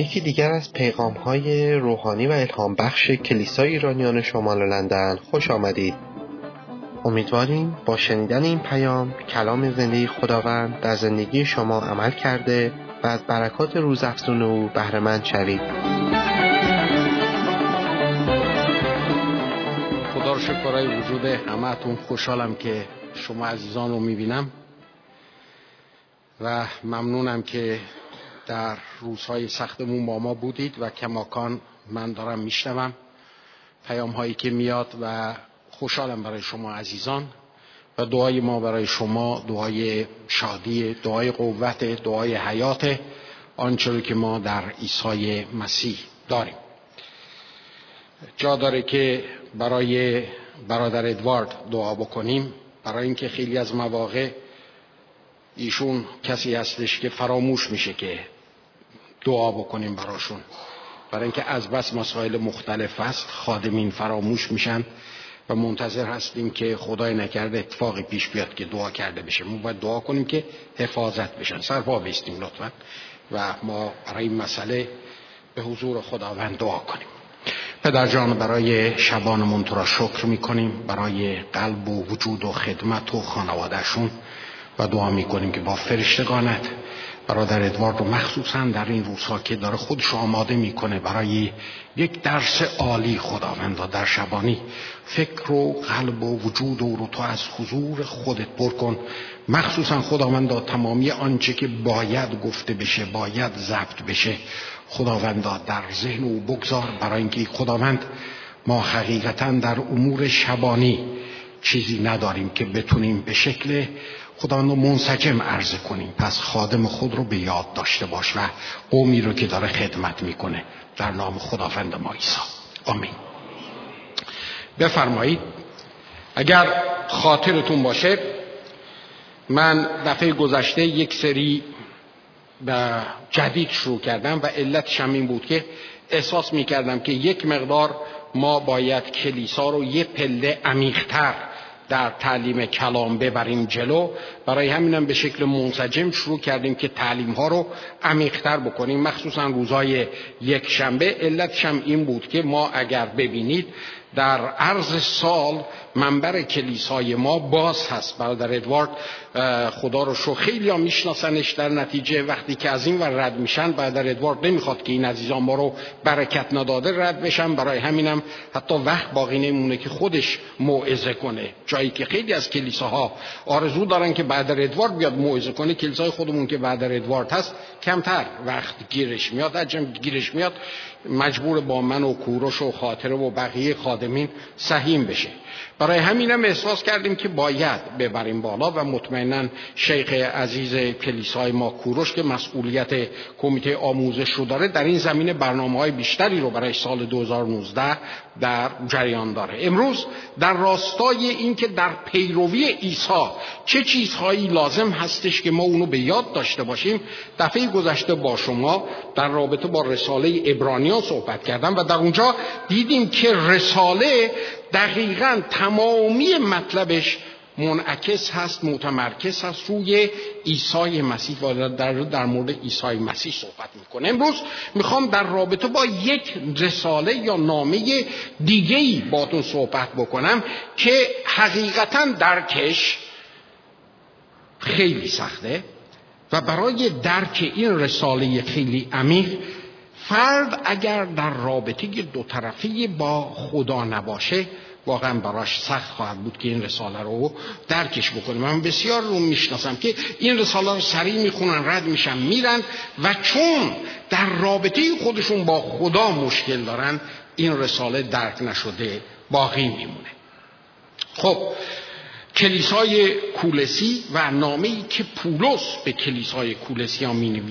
یکی دیگر از پیغام های روحانی و الهام بخش کلیسای ایرانیان شمال لندن خوش آمدید. امیدواریم با شنیدن این پیام کلام زندگی خداوند در زندگی شما عمل کرده و از برکات روزافزون او بهرهمند شوید. خدا رو شکر برای وجود همهتون. خوشحالم که شما عزیزان رو می‌بینم و ممنونم که در روزهای سختمون با ما بودید و کماکان من دارم میشنوم. پیام هایی که میاد و خوشحالم برای شما عزیزان و دعای ما برای شما دعای شادی دعای قوت دعای حیات آنچه که ما در عیسی مسیح داریم. جا داره که برای برادر ادوارد دعا بکنیم. برای اینکه خیلی از مواقع ایشون کسی هستش که فراموش میشه که دعا بکنیم براشون. برای اینکه از بس مسائل مختلف است خادمین فراموش میشن و منتظر هستیم که خدای نکرده اتفاقی پیش بیاد که دعا کرده بشه. ما باید دعا کنیم که حفاظت بشن. سرپا بیستیم لطفا و ما برای این مسئله به حضور خداوند دعا کنیم. پدر جان برای شبانمون تو را شکر می‌کنیم. برای قلب و وجود و خدمت و خانوادهشون و دعا می‌کنیم که با فرشتگانت. برادر ادوارد رو مخصوصا در این روزها که داره خودش آماده می‌کنه برای یک درس عالی خداوندا در شبانی فکر و قلب و وجود او رو تو از حضور خودت پر کن. مخصوصا خداوندا تمامی آنچه که باید گفته بشه باید ضبط بشه. خداوندا در ذهن او بگذار برای اینکه خداوند ما حقیقتا در امور شبانی چیزی نداریم که بتونیم به شکل خداوند رو منسجم عرضه کنیم. پس خادم خود رو به یاد داشته باش و قومی رو که داره خدمت می‌کنه. در نام خداوند ما عیسی. آمین. بفرمایید. اگر خاطرتون باشه من دفعه گذشته یک سری جدید شروع کردم و علتش هم این بود که احساس می‌کردم که یک مقدار ما باید کلیسا رو یه پله عمیقتر در تعلیم کلام ببریم جلو. برای همینم به شکل منسجم شروع کردیم که تعلیم ها رو عمیقتر بکنیم. مخصوصا روزهای یک شنبه. علتش هم این بود که ما اگر ببینید در عرض سال منبر کلیسای ما باز هست. برادر ادوارد خدا رو شو خیلی ها میشناسنش در نتیجه. وقتی که از این ور رد میشن برادر ادوارد نمی‌خواد که این عزیزان ما رو برکت نداده رد بشن. برای همینم حتی وقت باقی نمونه که خودش موعظه کنه. جایی که خیلی از کلیساها آرزو دارن که برادر ادوارد بیاد موعظه کنه. کلیسای خودمون که برادر ادوارد هست کمتر وقت گیرش میاد عجم گیرش میاد. مجبور با من و کوروش و خاطره و بقیه خادمین سهیم بشه. برای همینم احساس کردیم که باید ببریم بالا و مطمئنا شیخ عزیز کلیسای ما کوروش که مسئولیت کمیته آموزش رو داره در این زمینه برنامه های بیشتری رو برای سال 2019 در جریان داره. امروز در راستای اینکه در پیروی عیسی چه چیزهایی لازم هستش که ما اونو به یاد داشته باشیم دفعه گذشته با شما در رابطه با رساله ابرانیان صحبت کردم و در اونجا دیدیم که رساله دقیقا تمامی مطلبش منعکس هست متمرکز هست روی عیسی مسیح و در, در مورد عیسی مسیح صحبت می‌کنه. امروز می‌خوام در رابطه با یک رساله یا نامه دیگه ای باتون صحبت بکنم که حقیقتا درکش خیلی سخته و برای درک این رساله خیلی عمیق فرد اگر در رابطه دو طرفی با خدا نباشه واقعا براش سخت خواهد بود که این رساله رو درکش بکنه من بسیار رو می‌شناسم که این رساله رو سریع می‌خونن رد میشن میرن و چون در رابطه خودشون با خدا مشکل دارن این رساله درک نشده باقی میمونه. خب کلیسای کولسی و نامه ای که پولس به کلیسای کولسی ها می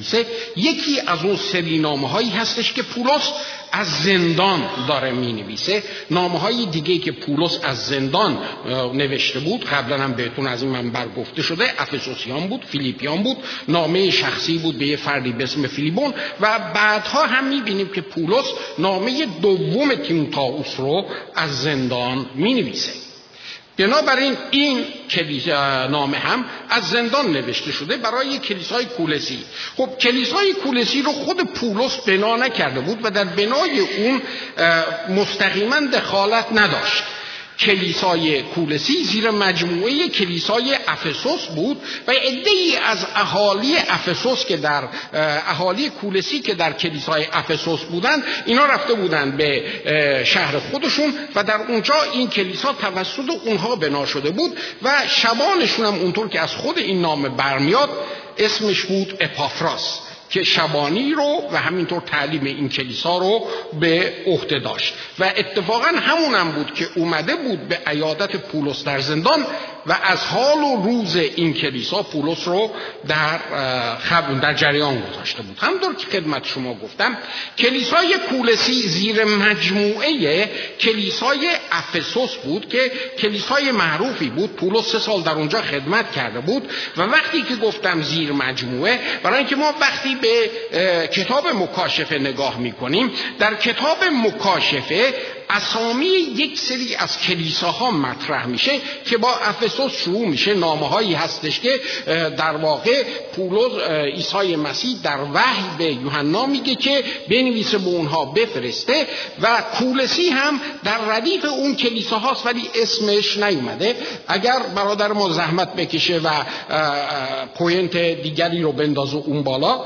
یکی از اون سری نامه هایی هستش که پولس از زندان داره می نویسه نامه های دیگه که پولس از زندان نوشته بود قبلا هم بهتون از این منبر گفته شده افسوسیان بود فیلیپیان بود نامه شخصی بود به یه فردی به اسم فیلیبون و بعدها هم می بینیم که پولس نامه دوم تیموتائوس رو از زندان می نویسه بنابراین این نامه هم از زندان نوشته شده برای کلیسای کولسی. خب کلیسای کولسی رو خود پولس بنا نکرده بود و در بنای اون مستقیما دخالت نداشت. کلیسای کولسی زیر مجموعه کلیسای افسوس بود و ای از اهالی افسوس که در اهالی کولسی که در کلیسای افسوس بودند اینا رفته بودند به شهر خودشون و در اونجا این کلیسا توسط اونها بنا شده بود و شبانشون هم اونطور که از خود این نام برمیاد اسمش بود اپافراس. که شبانی رو و همینطور تعلیم این کلیسا رو به عهده داشت. و اتفاقا همونم بود که اومده بود به عیادت پولس در زندان و از حال و روز این کلیسا پولس رو در خبون در جریان گذاشته بود. همطور که خدمت شما گفتم کلیسای پولسی زیر مجموعه کلیسای افسوس بود که کلیسای معروفی بود. پولس سه سال در اونجا خدمت کرده بود و وقتی که گفتم زیر مجموعه برای اینکه ما وقتی به کتاب مکاشفه نگاه می‌کنیم در کتاب مکاشفه اسامی یک سری از کلیساها مطرح میشه که با افسوس شروع میشه. نامه هایی هستش که در واقع پولس عیسی مسیح در وحی به یوحنا میگه که بنویسه به اونها بفرسته و کولسی هم در ردیف اون کلیساهاست ولی اسمش نیومده. اگر برادر ما زحمت بکشه و point دیگری رو بندازه اون بالا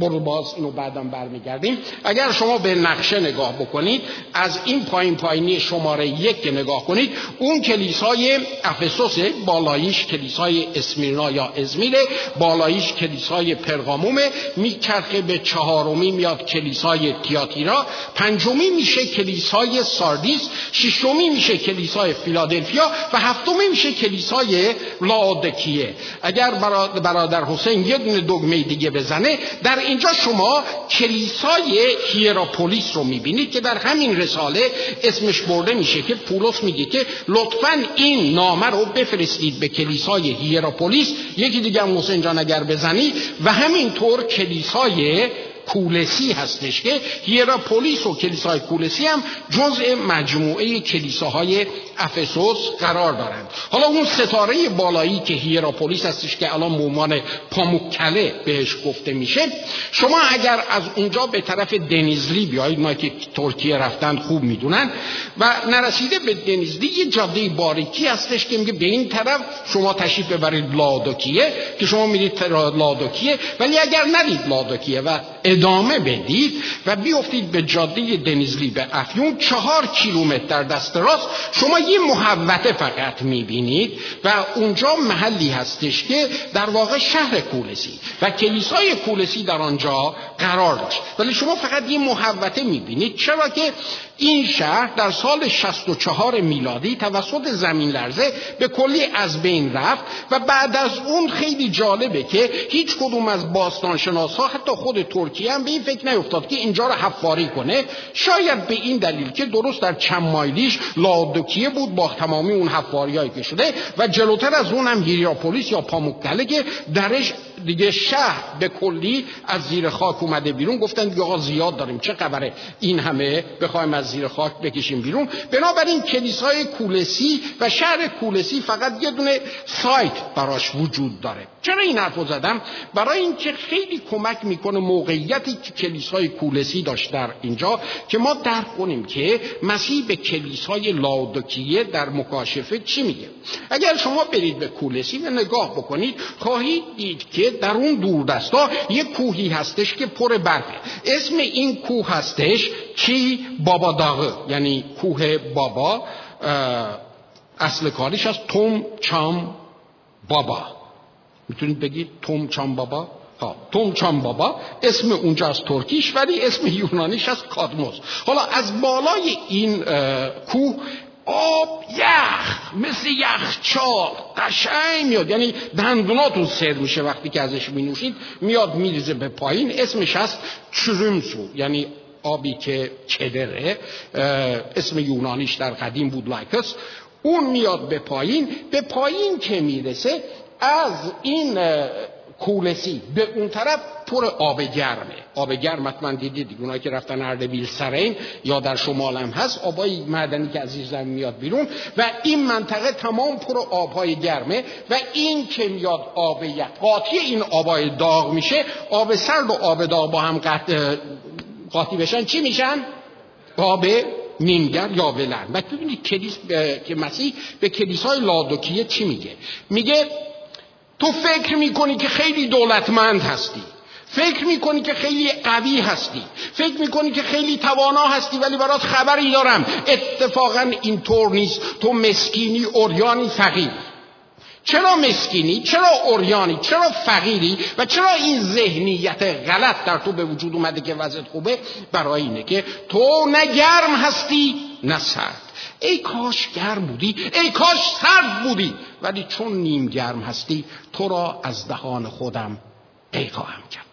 برو باز اینو بعدم برمیگردیم. اگر شما به نقشه نگاه بکنید از این پایین پایینی شماره یک نگاه کنید اون کلیسای افسس بالاییش کلیسای اسمیرنا یا ازمیره بالاییش کلیسای پرگامومه میچرخه به چهارمی میاد کلیسای تیاتیرا. پنجمی میشه کلیسای ساردیس ششمی میشه کلیسای فیلادلفیا و هفتمی میشه کلیسای لاودکیه. اگر برادر حسین دونه دگمه دیگه بزنه در اینجا شما کلیسای هیراپولیس رو می‌بینید که در همین رساله اسمش برده میشه که پولس میگه که لطفا این نامه رو بفرستید به کلیسای هیراپولیس. یکی دیگه حسین جان اگر بزنی. و همینطور کلیسای کولسی هستش که هیراپولیس و کلیسای کولسی هم جزء مجموعه کلیساهای افسوس قرار دارند. حالا اون ستاره بالایی که هیراپولیس هستش که الان مومان پاموکله بهش گفته میشه شما اگر از اونجا به طرف دنیزلی بیایید ما که ترکیه رفتن خوب می‌دونن و نرسیده به دنیزلی یه جاده باریکی هستش که میگه به این طرف شما تشریف ببرید لادوکیه که شما میرید لادوکیه ولی اگر ندید لادوکیه و ادامه بدید و بیفتید به جاده دنیزلی به افیون چهار کیلومتر در دست راست. شما یه محوته فقط می‌بینید و اونجا محلی هستش که در واقع شهر کولسی و کلیسای کولسی در آنجا قرار داشت. ولی شما فقط یه محوته می‌بینید. چرا که این شهر در سال 64 میلادی توسط زمین لرزه به کلی از بین رفت و بعد از اون خیلی جالبه که هیچ کدوم از باستانشناس ها حتی خود ترکیه هم به این فکر نیفتاد که اینجا رو حفاری کنه. شاید به این دلیل که درست در چند مایلیش لادوکیه بود با تمامی اون حفاریایی که شده و جلوتر از اون هم هیریاپولیس یا پاموکتله که درش دیگه شهر به کلی از زیر خاک اومده بیرون. گفتن دیگه آقا زیاد داریم. چه خبره؟ این همه بخوایم از زیر خاک بکشیم بیرون. بنابراین کلیسای کولسی و شهر کولسی فقط یه دونه سایت براش وجود داره. چرا این حرف زدم؟ برای اینکه خیلی کمک می‌کنه موقعیتی که کلیسای کولسی داشت در اینجا که ما درک کنیم که مسیح به کلیسای لاودوکیه در مکاشفه چی میگه. اگر شما برید به کولسی و نگاه بکنید خواهید دید که در اون دوردستا یه کوهی هستش که پر برفه اسم این کوه هستش چی؟ بابا داغه. یعنی کوه بابا اصل کاریش از توم چام بابا. می‌تونید بگید توم چام بابا؟ ها توم چام بابا اسم اونجا از ترکیش ولی اسم یونانیش از کادموس. حالا از بالای این کوه آب یخ مثل یخچال قشنگ میاد. یعنی دندوناتون سر میشه وقتی که ازش می نوشید میاد میریزه به پایین. اسمش هست چرومسو یعنی آبی که کدره اسم یونانیش در قدیم بود لایکس. اون میاد به پایین. به پایین که می‌رسه از این کولسی به اون طرف پر آب گرمه. آب گرم حتما دیدید اونایی که رفتن اردبیل سرعین یا در شمال هم هست آبای معدنی که از زمین میاد بیرون و این منطقه تمام پر آبهای گرمه و این که میاد آب قاطی این آبای داغ میشه آب سرد و آب داغ با هم قاطی بشن چی میشن؟ آب نیمگر یا ولن و ببینید کلیس که مسیح به کلیسای لادوکیه چی میگه؟ میگه تو فکر می‌کنی که خیلی دولتمند هستی. فکر می‌کنی که خیلی قوی هستی. فکر می‌کنی که خیلی توانا هستی ولی برات خبری دارم. اتفاقا اینطور نیست. تو مسکینی اوریانی فقیر چرا مسکینی؟ چرا اوریانی؟ چرا فقیری؟ و چرا این ذهنیت غلط در تو به وجود اومده که وضعیت خوبه؟ برای اینه که تو نه هستی نه سرد. ای کاش گرم بودی ای کاش سرد بودی. ولی چون نیم گرم هستی تو را از دهان خودم قی خواهم کرد.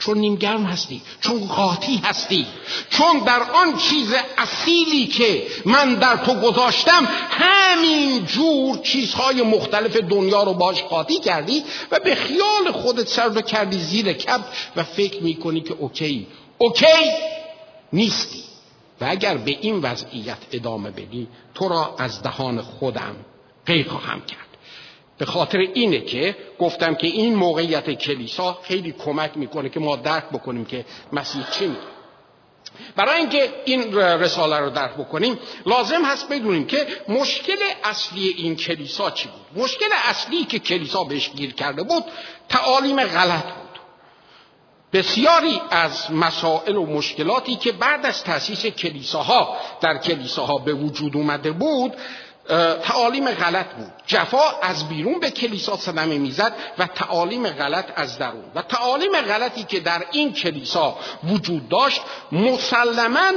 چون نیمگرم هستی چون قاطی هستی چون در آن چیز اصیلی که من در تو گذاشتم همین جور چیزهای مختلف دنیا رو باش قاطی کردی و به خیال خودت سر کردی زیر کپ و فکر می‌کنی که OK OK نیستی. و اگر به این وضعیت ادامه بدی تو را از دهان خودم غیر خواهم کرد. به خاطر اینه که گفتم که این موقعیت کلیسا خیلی کمک می‌کنه که ما درک بکنیم که مسیح چی میگه. برای اینکه این رساله رو درک بکنیم لازم هست بدونیم که مشکل اصلی این کلیسا چی بود؟ مشکل اصلی که کلیسا بهش گیر کرده بود تعالیم غلط بود. بسیاری از مسائل و مشکلاتی که بعد از تأسیس کلیساها در کلیساها به وجود اومده بود تعالیم غلط بود. جفا از بیرون به کلیسا صدمه می‌زد و تعالیم غلط از درون. و تعالیم غلطی که در این کلیسا وجود داشت مسلما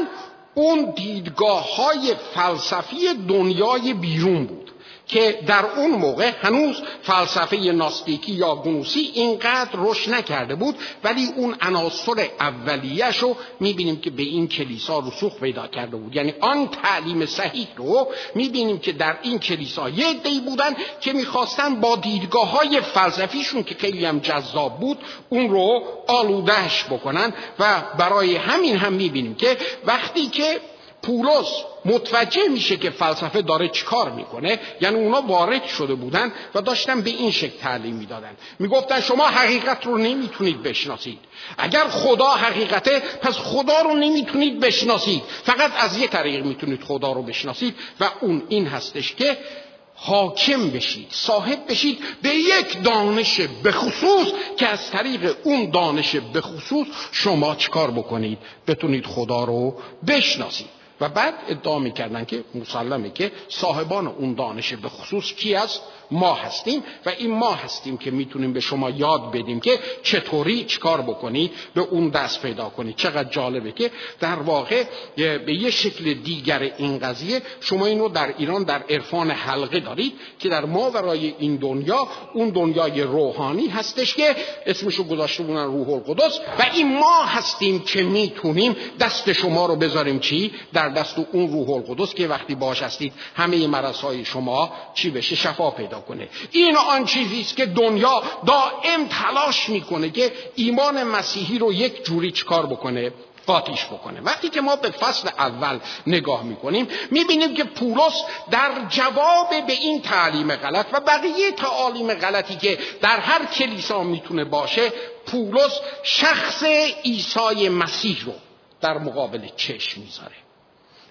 اون دیدگاه های فلسفی دنیای بیرون بود. که در اون موقع هنوز فلسفه ناستیکی یا گنوسی اینقدر رشد نکرده بود ولی اون عناصر اولیش رو می‌بینیم که به این کلیسا رسوخ پیدا کرده بود. یعنی آن تعلیم صحیح رو می‌بینیم که در این کلیسا یه دی بودن که می‌خواستن با دیدگاه های فلسفیشون که خیلی هم جذاب بود اون رو آلودهش بکنن. و برای همین هم می‌بینیم که وقتی که پولس متوجه میشه که فلسفه داره چیکار می‌کنه یعنی اونا وارد شده بودن و داشتن به این شکل تعلیم می‌دادن. می‌گفتن شما حقیقت رو نمی‌تونید بشناسید. اگر خدا حقیقته پس خدا رو نمی‌تونید بشناسید. فقط از یه طریق می‌تونید خدا رو بشناسید و اون این هستش که حاکم بشید صاحب بشید به یک دانش بخصوص که از طریق اون دانش بخصوص شما چکار بکنید؟ بتونید خدا رو بشناسید. و بعد ادعا می‌کردن که مسلمه که صاحبان اون دانش به خصوص کی است ما هستیم و این ما هستیم که می‌تونیم به شما یاد بدیم که چطوری چکار بکنید به اون دست پیدا کنید چقدر جالبه که در واقع به یه شکل دیگر این قضیه شما اینو در ایران در عرفان حلقه دارید که در ما ورای این دنیا اون دنیای روحانی هستش که اسمشو گذاشته بودن روح القدس و این ما هستیم که می‌تونیم دست شما رو بذاریم چی؟ در دست اون روح القدس که وقتی باش هستید همه مرضهای شما چی بشه؟ شفا پیدا کنه. این آن چیزی است که دنیا دائم تلاش می‌کنه که ایمان مسیحی رو یک جوری چکار بکنه؟ قاطیش بکنه. وقتی که ما به فصل اول نگاه می‌کنیم می‌بینیم که پولس در جواب به این تعلیم غلط و بقیه تعالیم غلطی که در هر کلیسا می‌تونه باشه پولس شخص عیسی مسیح رو در مقابل چشم می‌ذاره.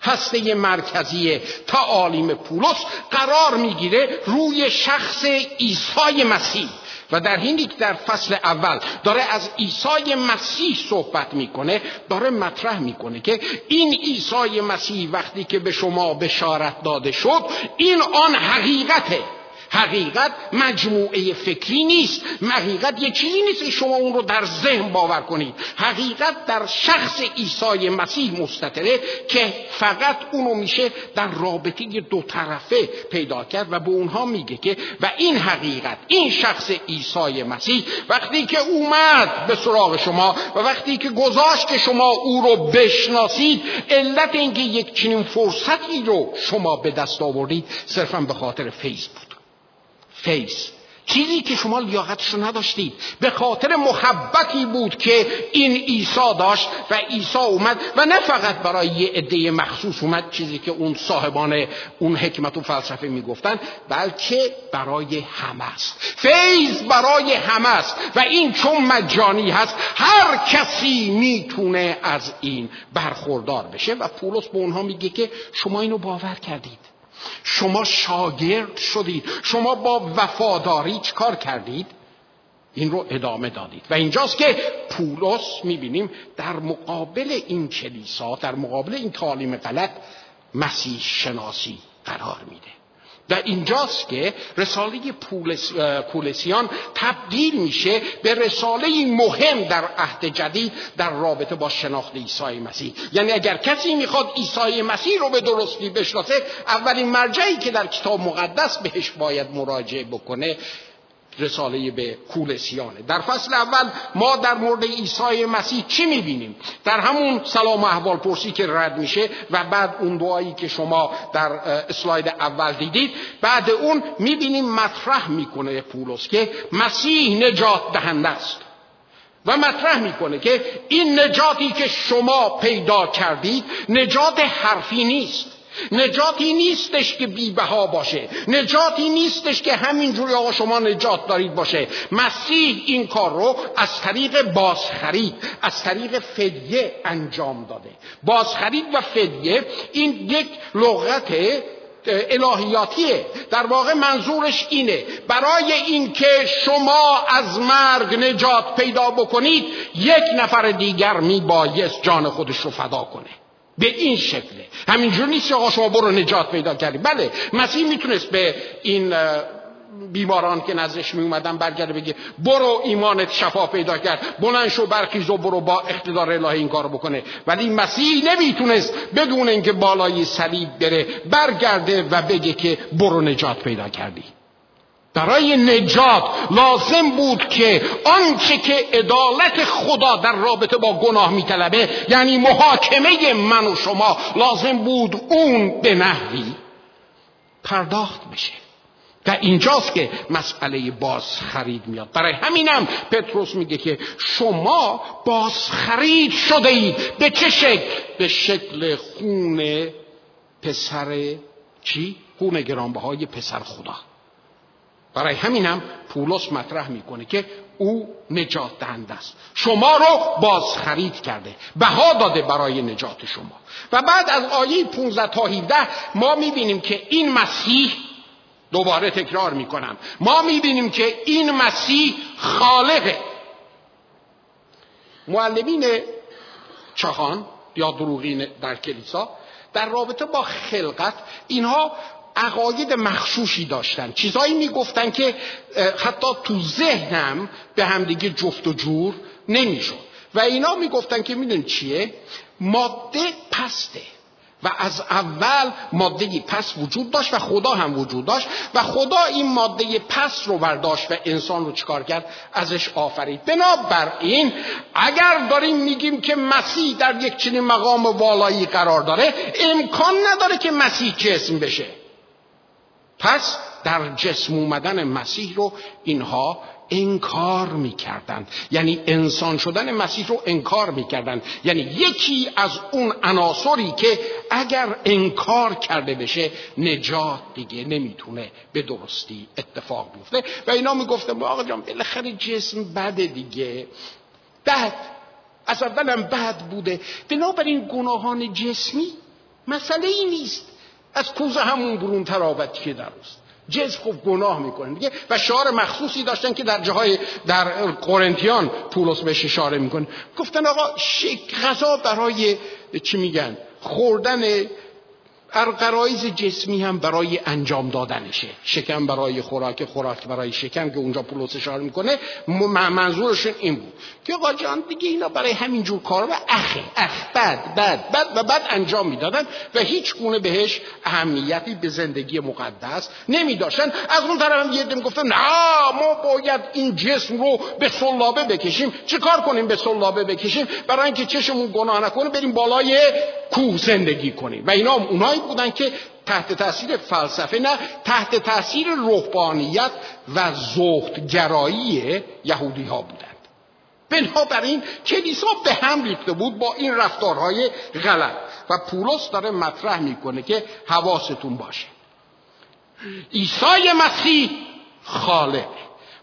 هسته مرکزی تعالیم پولس قرار می‌گیره روی شخص عیسی مسیح. و در حینی که در فصل اول داره از عیسی مسیح صحبت می‌کنه داره مطرح می‌کنه که این عیسی مسیح وقتی که به شما بشارت داده شد این آن حقیقته. حقیقت مجموعه فکری نیست. حقیقت یه چیزی نیست که شما اون رو در ذهن باور کنید. حقیقت در شخص عیسی مسیح مستطره که فقط اونو میشه در رابطه دو طرفه پیدا کرد و به اونها میگه که و این حقیقت این شخص عیسی مسیح وقتی که اومد به سراغ شما و وقتی که گذاشت که شما او رو بشناسید علت اینکه یک چنین فرصتی رو شما به دست آوردید صرفا به خاطر فیض بود. فیض چیزی که شما لیاقتش نداشتید. به خاطر محبتی بود که این عیسی داشت و عیسی اومد و نه فقط برای یه عده مخصوص اومد چیزی که اون صاحبان اون حکمت و فلسفه می‌گفتن بلکه برای همه است. فیض برای همه است. و این چون مجانی هست هر کسی می‌تونه از این برخوردار بشه. و پولس به اونها میگه که شما اینو باور کردید. شما شاگرد شدید. شما با وفاداری کار کردید؟ این رو ادامه دادید. و اینجاست که پولس می‌بینیم در مقابل این کلیسا در مقابل این تعالیم غلط مسیح شناسی قرار میده. و اینجاست که رساله پولس، پولسیان تبدیل میشه به رساله مهم در عهد جدید در رابطه با شناخت عیسی مسیح. یعنی اگر کسی می‌خواد عیسی مسیح رو به درستی بشناسه اولین مرجعی که در کتاب مقدس بهش باید مراجعه بکنه رساله به کولسیانه در فصل اول ما در مورد عیسی مسیح چی می‌بینیم؟ در همون سلام و پرسی که رد میشه و بعد اون دعایی که شما در اسلاید اول دیدید بعد اون می‌بینیم مطرح می‌کنه پولس که مسیح نجات دهنده است. و مطرح می‌کنه که این نجاتی که شما پیدا کردید نجات حرفی نیست. نجاتی نیستش که بیبها باشه. نجاتی نیستش که همینجوری آقا شما نجات دارید باشه. مسیح این کار رو از طریق بازخرید از طریق فدیه انجام داده. بازخرید و فدیه این یک لغت الهیاتیه. در واقع منظورش اینه. برای اینکه شما از مرگ نجات پیدا بکنید یک نفر دیگر میبایست جان خودش رو فدا کنه. به این شکله. همینجور نیست آقا شما برو نجات پیدا کردی. بله مسیح می‌تونست به این بیماران که نزدش می اومدن برگرده بگه برو ایمانت شفا پیدا کرد بلند شو برخیز و برو با اقتدار الهی این کار بکنه. ولی مسیح نمی‌تونست بدون اینکه بالای صلیب بره برگرده و بگه که برو نجات پیدا کردی. برای نجات لازم بود که آنچه که عدالت خدا در رابطه با گناه میطلبه یعنی محاکمه من و شما لازم بود اون به نحوی پرداخت بشه و اینجاست که مسئله باز خرید میاد برای همینم پتروس میگه که شما باز خرید شده اید به چه شکل؟ به شکل خون پسر چی؟ خون گرانبهای پسر خدا برای همینم پولس مطرح می‌کنه که او نجات دهنده است. شما رو باز خرید کرده بها داده برای نجات شما. و بعد از آیه 15 تا 17 ما می‌بینیم که این مسیح دوباره تکرار می‌کنم. ما می‌بینیم که این مسیح خالقه معلمین چهان یا دروغین در کلیسا در رابطه با خلقت اینها عقاید مخشوشی داشتن. چیزایی می‌گفتن که حتی تو ذهنم به همدیگه جفت و جور نمی‌شد. و اینا می‌گفتن که میدون چیه؟ ماده پسته. و از اول ماده پس وجود داشت و خدا هم وجود داشت و خدا این ماده پس رو برداشت و انسان رو چکار کرد؟ ازش آفرید. بنابراین اگر داریم میگیم که مسیح در یک چنین مقام والایی قرار داره امکان نداره که مسیح جسم بشه. پس در جسم اومدن مسیح رو اینها انکار می‌کردند. یعنی انسان شدن مسیح رو انکار می‌کردند. یعنی یکی از اون عناصری که اگر انکار کرده بشه نجات دیگه نمی‌تونه به درستی اتفاق بیفته. و اینا می‌گفتن آقا جان بالاخره جسم بده دیگه. بد از اولم بد بوده. بنابراین گناهان جسمی مسئله ای نیست. از کوزه همون برون ترابت که درست جز خوب گناه می‌کنه دیگه. و شعار مخصوصی داشتن که در جاهای در قرنتیان پولس بهش اشاره می‌کنه. گفتن آقا شک غذا برای چی میگن؟ خوردن ارقرایز جسمی هم برای انجام دادنشه. شکم برای خوراک خوراک برای شکم که اونجا پولس اشاره می‌کنه منظورشون این بود. که آقا جان دیگه اینا برای همین جور کارا و اخه اخ بد بد بد و بد انجام می‌دادن و هیچ گونه بهش اهمیتی به زندگی مقدس نمیداشتن. از اون طرف هم یه دم گفتن نه ما باید این جسم رو به صلابه بکشیم. چه کار کنیم به صلابه بکشیم؟ برای اینکه چشمون گناه نکنه بریم بالای کوه زندگی کنیم. و اینا اونایی بودن که تحت تاثیر فلسفه نه تحت تاثیر روحانیت و زهدگرایی یهودی ها بودند. بنابراین کلیسا به هم ریخته بود با این رفتارهای غلط. و پولس داره مطرح می‌کنه که حواستون باشه. عیسی مسیح خالق.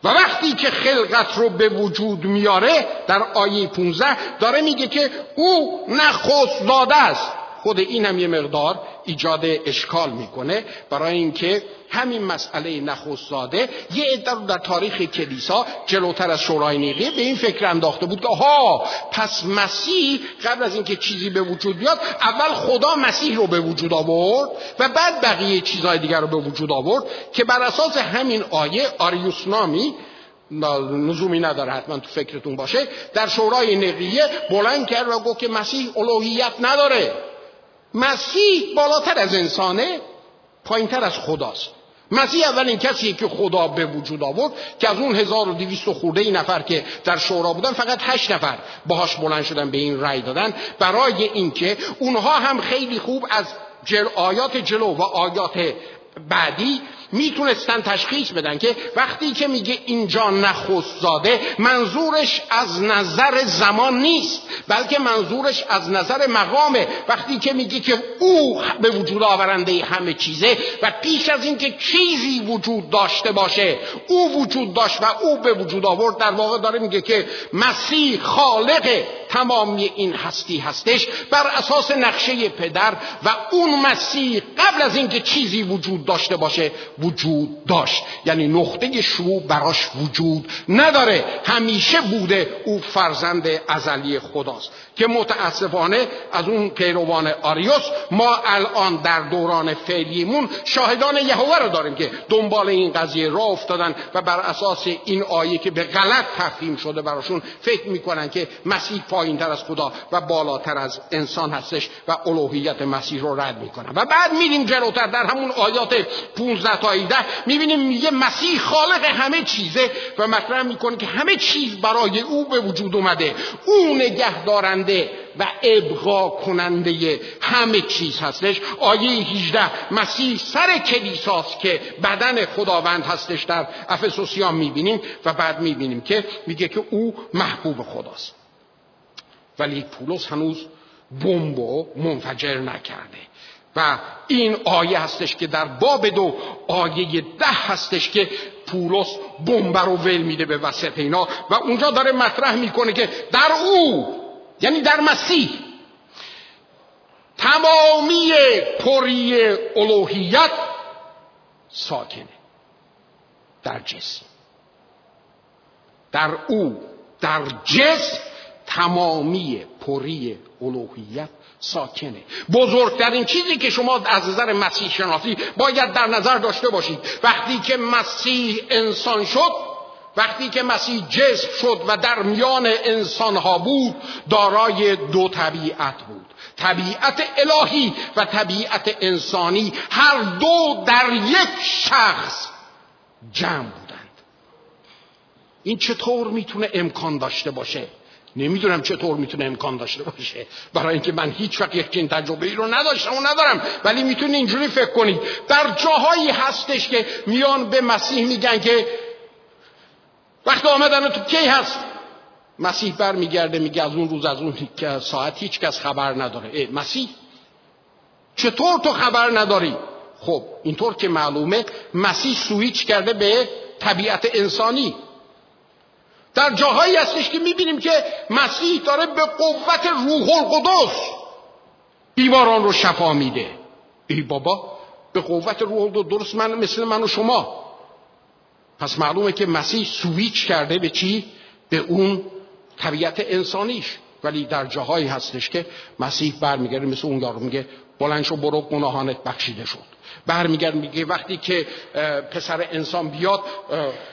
و وقتی که خلقت رو به وجود میاره در آیه 15 داره میگه که او نخست داده است. خود این هم یه مقدار ایجاد اشکال می‌کنه. برای اینکه همین مسئله نخست زاده یه عده در تاریخ کلیسا جلوتر از شورای نیقیه به این فکر انداخته بود که ها پس مسیح قبل از اینکه چیزی به وجود بیاد اول خدا مسیح رو به وجود آورد و بعد بقیه چیزهای دیگر رو به وجود آورد که بر اساس همین آیه آریوس نامی نزومی نداره حتما تو فکرتون باشه در شورای نقیه بلند کرد و گفت که مسیح الوهیت نداره. مسیح بالاتر از انسانه پایینتر از خداست. مسیح اولین کسیه که خدا به وجود آورد که از اون 1200 خورده ای نفر که در شورا بودن فقط هشت نفر باهاش بلند شدن به این رأی دادن. برای اینکه اونها هم خیلی خوب از جل آیات جلو و آیات بعدی می‌تونستن تشخیص بدن که وقتی که میگه اینجا نخست زاده منظورش از نظر زمان نیست بلکه منظورش از نظر مقامه. وقتی که میگه که او به وجود آورنده همه چیزه و پیش از اینکه چیزی وجود داشته باشه او وجود داشت و او به وجود آورد در واقع داره میگه که مسیح خالق تمامی این هستی هستش بر اساس نقشه پدر و اون مسیح قبل از اینکه چیزی وجود داشته باشه وجود داشت. یعنی نقطه شروع براش وجود نداره. همیشه بوده او فرزند ازلی خداست. که متاسفانه از اون پیروان آریوس ما الان در دوران فعلیمون شاهدان یهوه رو داریم که دنبال این قضیه را افتادن و بر اساس این آیه که به غلط تفهیم شده براشون فکر می‌کنن که مسیح پایین تر از خدا و بالاتر از انسان هستش و الوهیت مسیح رو رد می‌کنن و بعد میریم جلوتر در همون آیات 15 تا 18 می‌بینیم میگه مسیح خالق همه چیزه و مطرح می‌کنه که همه چیز برای او به وجود اومده. او نگه دارنده و ابقا کننده همه چیز هستش. آیه 18 مسیح سر کلیساست که بدن خداوند هستش در افسوسیان می‌بینیم و بعد می‌بینیم که میگه که او محبوب خداست. ولی پولس هنوز بمبو منفجر نکرده. و این آیه هستش که در باب دو آیه ده هستش که پولس بمب رو ول میده به وسط اینا. و اونجا داره مطرح می‌کنه که در او یعنی در مسیح. تمامی پری الوهیت ساکنه در جسم. در او در جسم تمامی پری الوهیت ساکنه بزرگترین چیزی که شما از نظر مسیح شناسی باید در نظر داشته باشید. وقتی که مسیح انسان شد وقتی که مسیح جسم شد و در میان انسانها بود دارای دو طبیعت بود. طبیعت الهی و طبیعت انسانی هر دو در یک شخص جمع بودند. این چطور می‌تونه امکان داشته باشه؟ نمی‌دونم چطور می‌تونه امکان داشته باشه. برای اینکه من هیچ وقت یک چنین تجربه ای رو نداشتم و ندارم ولی می‌تونید اینجوری فکر کنید در جاهایی هستش که میان به مسیح میگن که وقت آمدن تو کی هست؟ مسیح بر میگرده میگه از اون روز از اون ساعت هیچ کس خبر نداره. ای مسیح چطور تو خبر نداری؟ خب اینطور که معلومه مسیح سویچ کرده به طبیعت انسانی. در جاهایی هستش که می‌بینیم که مسیح داره به قوت روح القدس بیماران رو شفا میده. ای بابا به قوت روح القدس درست من مثل من و شما. پس معلومه که مسیح سویچ کرده به چی؟ به اون طبیعت انسانیش. ولی در جاهایی هستش که مسیح برمیگرده مثل اون یارو میگه بلند شو برو گناهانت بخشیده شد. برمیگرد میگه وقتی که پسر انسان بیاد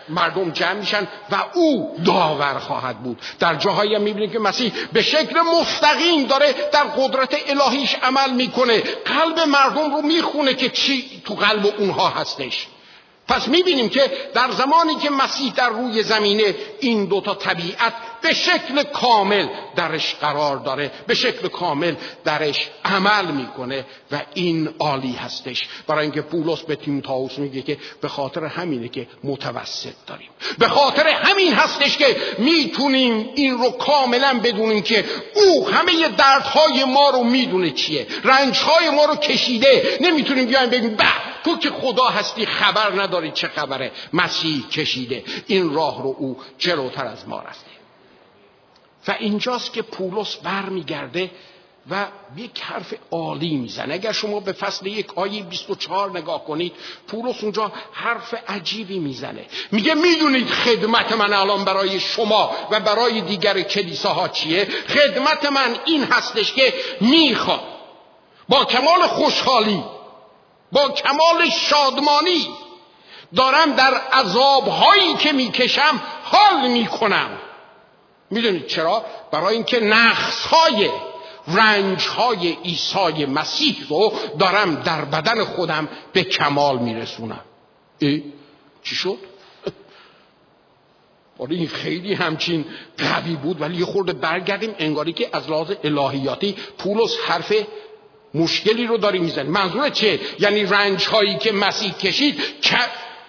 مردم جمع میشن و او داور خواهد بود. در جاهایی هم می‌بینیم که مسیح به شکل مستقیم داره در قدرت الهیش عمل می‌کنه. قلب مردم رو می‌خونه که چی تو قلب اونها هستش. پس می‌بینیم که در زمانی که مسیح در روی زمینه این دوتا طبیعت به شکل کامل درش قرار داره به شکل کامل درش عمل می‌کنه و این عالی هستش. برای اینکه پولس به تیموتائوس میگه که به خاطر همینه که متوسط داریم. به خاطر همین هستش که می‌تونیم این رو کاملا بدونیم که او همه دردهای ما رو می‌دونه چیه. رنجهای ما رو کشیده. نمی‌تونیم بیایم بگیم به تو که خدا هستی خبر نداری چه خبره. مسیح کشیده. این راه رو او جلوتر از ما رفته. و اینجاست که پولس برمیگرده و یک حرف عالی می‌زنه. اگر شما به فصل یک آیه 24 نگاه کنید پولس اونجا حرف عجیبی می‌زنه. میگه می‌دونید خدمت من الان برای شما و برای دیگر کلیساها چیه؟ خدمت من این هستش که می‌خوام. با کمال خوشحالی با کمال شادمانی دارم در عذابهایی که می‌کشم حال می‌کنم می‌دونید چرا؟ برای اینکه نقصهای رنجهای عیسی مسیح رو دارم در بدن خودم به کمال میرسونم ای چی شد؟ آره این خیلی همچین قوی بود ولی یه خورده برگردیم انگاری که از لحاظ الهیاتی پولس حرف مشکلی رو داری می‌زنی. منظور چه یعنی رنج هایی که مسیح کشید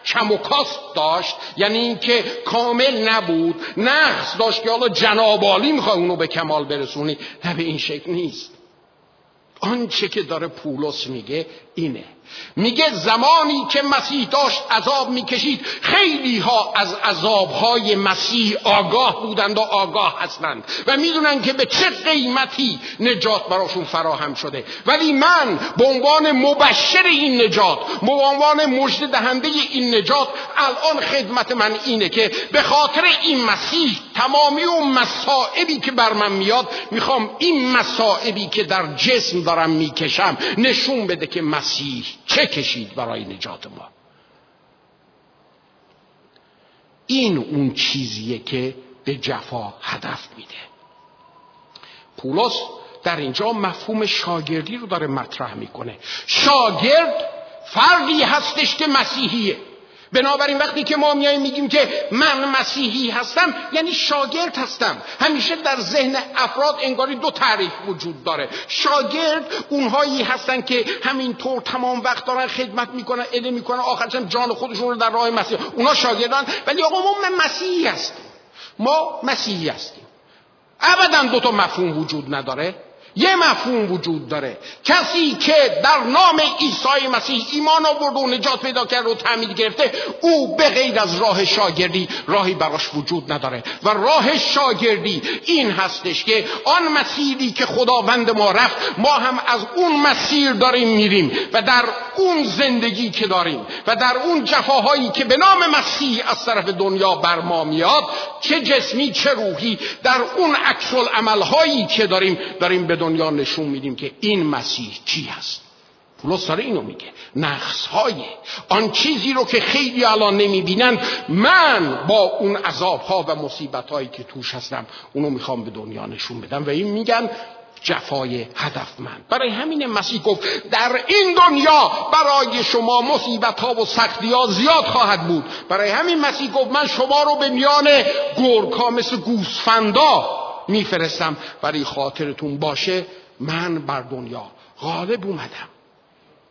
کم و کاست داشت؟ یعنی اینکه کامل نبود نقص داشت که حالا جنابالی می‌خوای اونو به کمال برسونی. نه به این شکل نیست. آنچه که داره پولس میگه اینه. میگه زمانی که مسیح داشت عذاب می‌کشید خیلی ها از عذابهای مسیح آگاه بودند و آگاه هستند. و می‌دونن که به چه قیمتی نجات براشون فراهم شده. ولی من به عنوان مبشر این نجات به عنوان مجد دهنده این نجات الان خدمت من اینه که به خاطر این مسیح تمامی و مسائبی که بر من میاد می‌خوام این مسائبی که در جسم دارم می‌کشم نشون بده که مسیح چه کشید برای نجات ما؟ این اون چیزیه که به جفا هدف میده. پولس در اینجا مفهوم شاگردی رو داره مطرح می‌کنه. شاگرد فردی هستش که مسیحیه. بنابراین وقتی که ما میایم میگیم که من مسیحی هستم یعنی شاگرد هستم. همیشه در ذهن افراد انگاری دو تعریف وجود داره. شاگرد اونهایی هستن که همینطور تمام وقت دارن خدمت می‌کنن علم می‌کنن آخرش جان خودشون رو در راه مسیح. اونا شاگردان ولی آقا ما مسیحی هستیم. ما مسیحی هستیم. ابدا دو تا مفهوم وجود نداره. یه مفهوم وجود داره. کسی که در نام عیسی مسیح ایمان آورد و نجات پیدا کرد و تعمید گرفته او به غیر از راه شاگردی راهی براش وجود نداره. و راه شاگردی این هستش که آن مسیری که خداوند ما رفت ما هم از اون مسیر داریم میریم و در اون زندگی که داریم و در اون جفاهایی که به نام مسیح از طرف دنیا بر ما میاد چه جسمی چه روحی در اون عکس عملهایی که داریم داریم به دنیا نشون میدیم که این مسیح چی هست. پولس داره اینو میگه. نقص های آن چیزی رو که خیلی الان نمی‌بینن من با اون عذاب ها و مصیبت هایی که توش هستم اونو می‌خوام به دنیا نشون بدم. و این میگن جفای هدفمند برای همین مسیح گفت در این دنیا برای شما مصیبت ها و سختی ها زیاد خواهد بود. برای همین مسیح گفت من شما رو به میان گرگ مثل گوسفندا میفرستم برای خاطرتون باشه من بر دنیا غالب اومدم.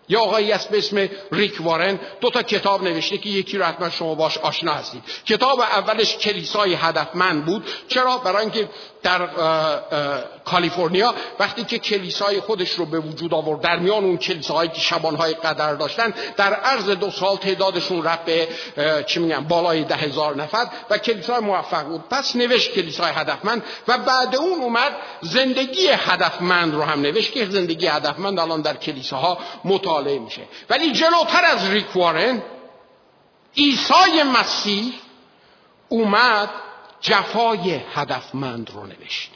یا آقایی است به اسم ریک وارن دو تا کتاب نوشته که یکی رو حتما شما باش آشنا هستید. کتاب اولش کلیسای هدفمند بود. چرا؟ برای اینکه در کالیفرنیا وقتی که کلیسای خودش رو به وجود آورد در میان اون کلیساهایی که شبانهای قدر داشتن در عرض دو سال تعدادشون رفت به چی میگم بالای ده هزار نفر و کلیسای موفق بود. پس نوشت کلیسای هدفمند و بعد اون اومد زندگی هدفمند رو هم نوشت که زندگی هدفمند الان در کلیساها مطالعه میشه. ولی جلوتر از ریک وارن عیسی مسیح اومد جفای هدفمند رو نوشت.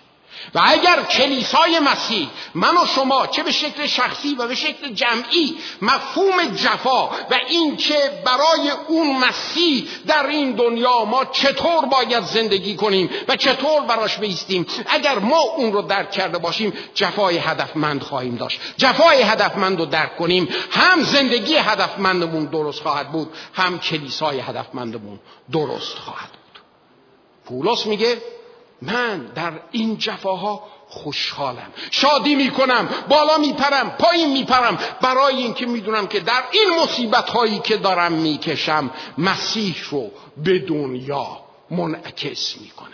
و اگر کلیسای مسیح من و شما چه به شکل شخصی و به شکل جمعی مفهوم جفا و این که برای اون مسیح در این دنیا ما چطور باید زندگی کنیم و چطور براش بیستیم اگر ما اون رو درک کرده باشیم جفای هدفمند خواهیم داشت. جفای هدفمند رو درک کنیم. هم زندگی هدفمندمون درست خواهد بود هم کلیسای هدفمندمون درست خواهد پولس میگه من در این جفاها خوشحالم. شادی می‌کنم بالا میپرم پایین میپرم. برای اینکه می‌دونم که در این مصیبت هایی که دارم می‌کشم مسیح رو به دنیا منعکس می‌کنم.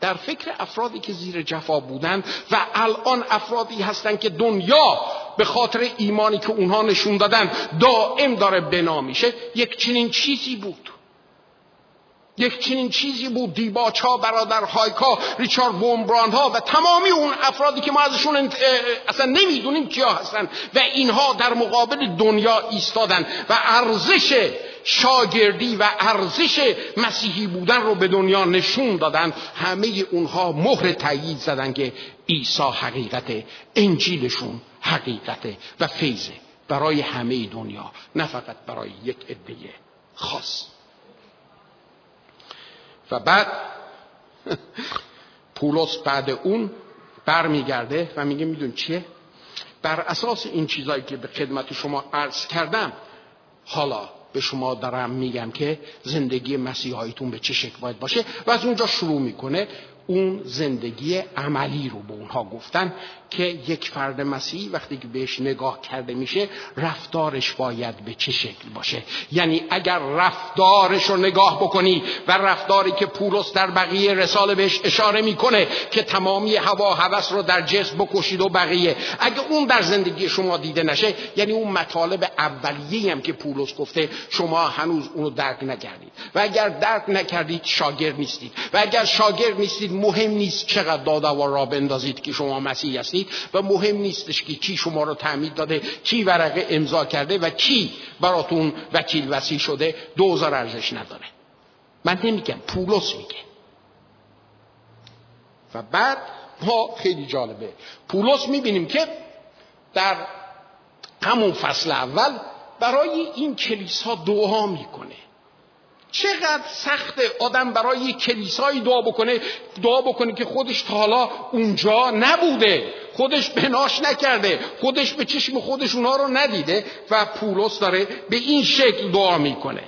در فکر افرادی که زیر جفا بودند و الان افرادی هستند که دنیا به خاطر ایمانی که اونها نشون دادن دائم داره بنا میشه یک چنین چیزی بود. یک چنین چیزی بود دیباچ ها برادر هایکا ریچارد بومبراند ها و تمامی اون افرادی که ما ازشون اصلا نمی‌دونیم کیا هستن و اینها در مقابل دنیا ایستادن و ارزش شاگردی و ارزش مسیحی بودن رو به دنیا نشون دادن. همه اونها مهر تایید زدن که عیسی حقیقت انجیلشون حقیقت و فیضه برای همه دنیا نه فقط برای یک عده خاص. و بعد پولس بعد اون برمیگرده و میگه میدون چیه؟ بر اساس این چیزایی که به خدمت شما عرض کردم حالا به شما دارم میگم که زندگی مسیحاییتون به چه شکل باید باشه و از اونجا شروع می‌کنه. اون زندگی عملی رو به اونها گفتن که یک فرد مسیحی وقتی که بهش نگاه کرده میشه رفتارش باید به چه شکل باشه؟ یعنی اگر رفتارش رو نگاه بکنی و رفتاری که پولس در بقیه رساله بهش اشاره می‌کنه که تمامی هوا هوس رو در جسم بکشید و بقیه اگه اون در زندگی شما دیده نشه یعنی اون مطالب اولیه هم که پولس گفته شما هنوز اونو درک نکردید. و اگر درک نکردید شاگرد نیستید. و اگر شاگرد نیستید مهم نیست چقدر دادا را بندازید که شما مسیحی هستید و مهم نیستش که کی شما رو تعمید داده کی ورقه امضا کرده و کی براتون وکیل وسیع شده دوزار ارزش نداره. من نمیگم پولس میگه. و بعد ما خیلی جالبه. پولس می‌بینیم که در همون فصل اول برای این کلیسا دعا می‌کنه. چقدر سخت آدم برای کلیسایی دعا بکنه دعا بکنه که خودش تا حالا اونجا نبوده. خودش بناش نکرده. خودش به چشم خودش اونها رو ندیده و پولس داره به این شکل دعا می‌کنه.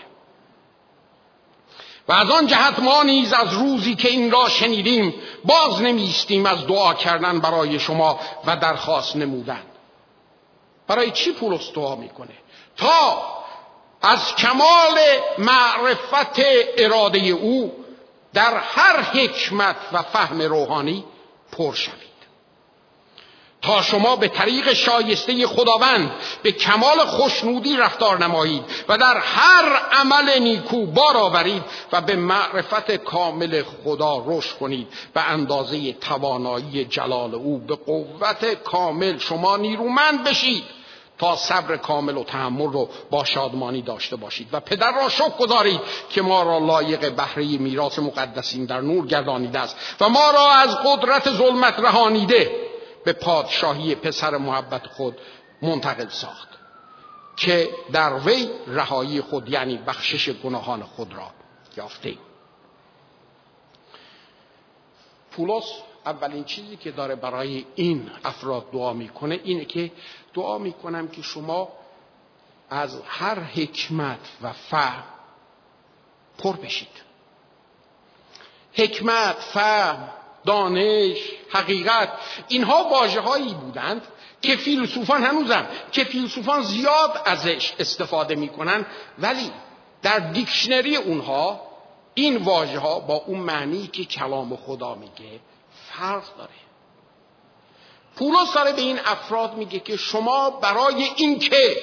و از آن جهت ما نیز از روزی که این را شنیدیم باز نمیستیم از دعا کردن برای شما و درخواست نمودن. برای چی پولس دعا می‌کنه؟ تا از کمال معرفت اراده او در هر حکمت و فهم روحانی پر شوید. تا شما به طریق شایسته خداوند به کمال خوشنودی رفتار نمایید و در هر عمل نیکو بار آورید و به معرفت کامل خدا رشد کنید به اندازه توانایی جلال او به قوت کامل شما نیرومند بشید. صبر کامل و تحمل رو با شادمانی داشته باشید و پدر را شکر گذارید که ما را لایق بهره میراث مقدسین در نور گردانیده است و ما را از قدرت ظلمت رهانیده به پادشاهی پسر محبت خود منتقل ساخت که در وی رهایی خود یعنی بخشش گناهان خود را یافته. پولس اولین چیزی که داره برای این افراد دعا می‌کنه اینه که دعا می‌کنم که شما از هر حکمت و فهم پر بشید. حکمت فهم دانش حقیقت اینها واجه هایی بودند که فیلسوفان هنوزم که فیلسوفان زیاد ازش استفاده می‌کنن ولی در دیکشنری اونها این واژه ها با اون معنی که کلام خدا میگه فرق داره. پولس داره به این افراد میگه که شما برای اینکه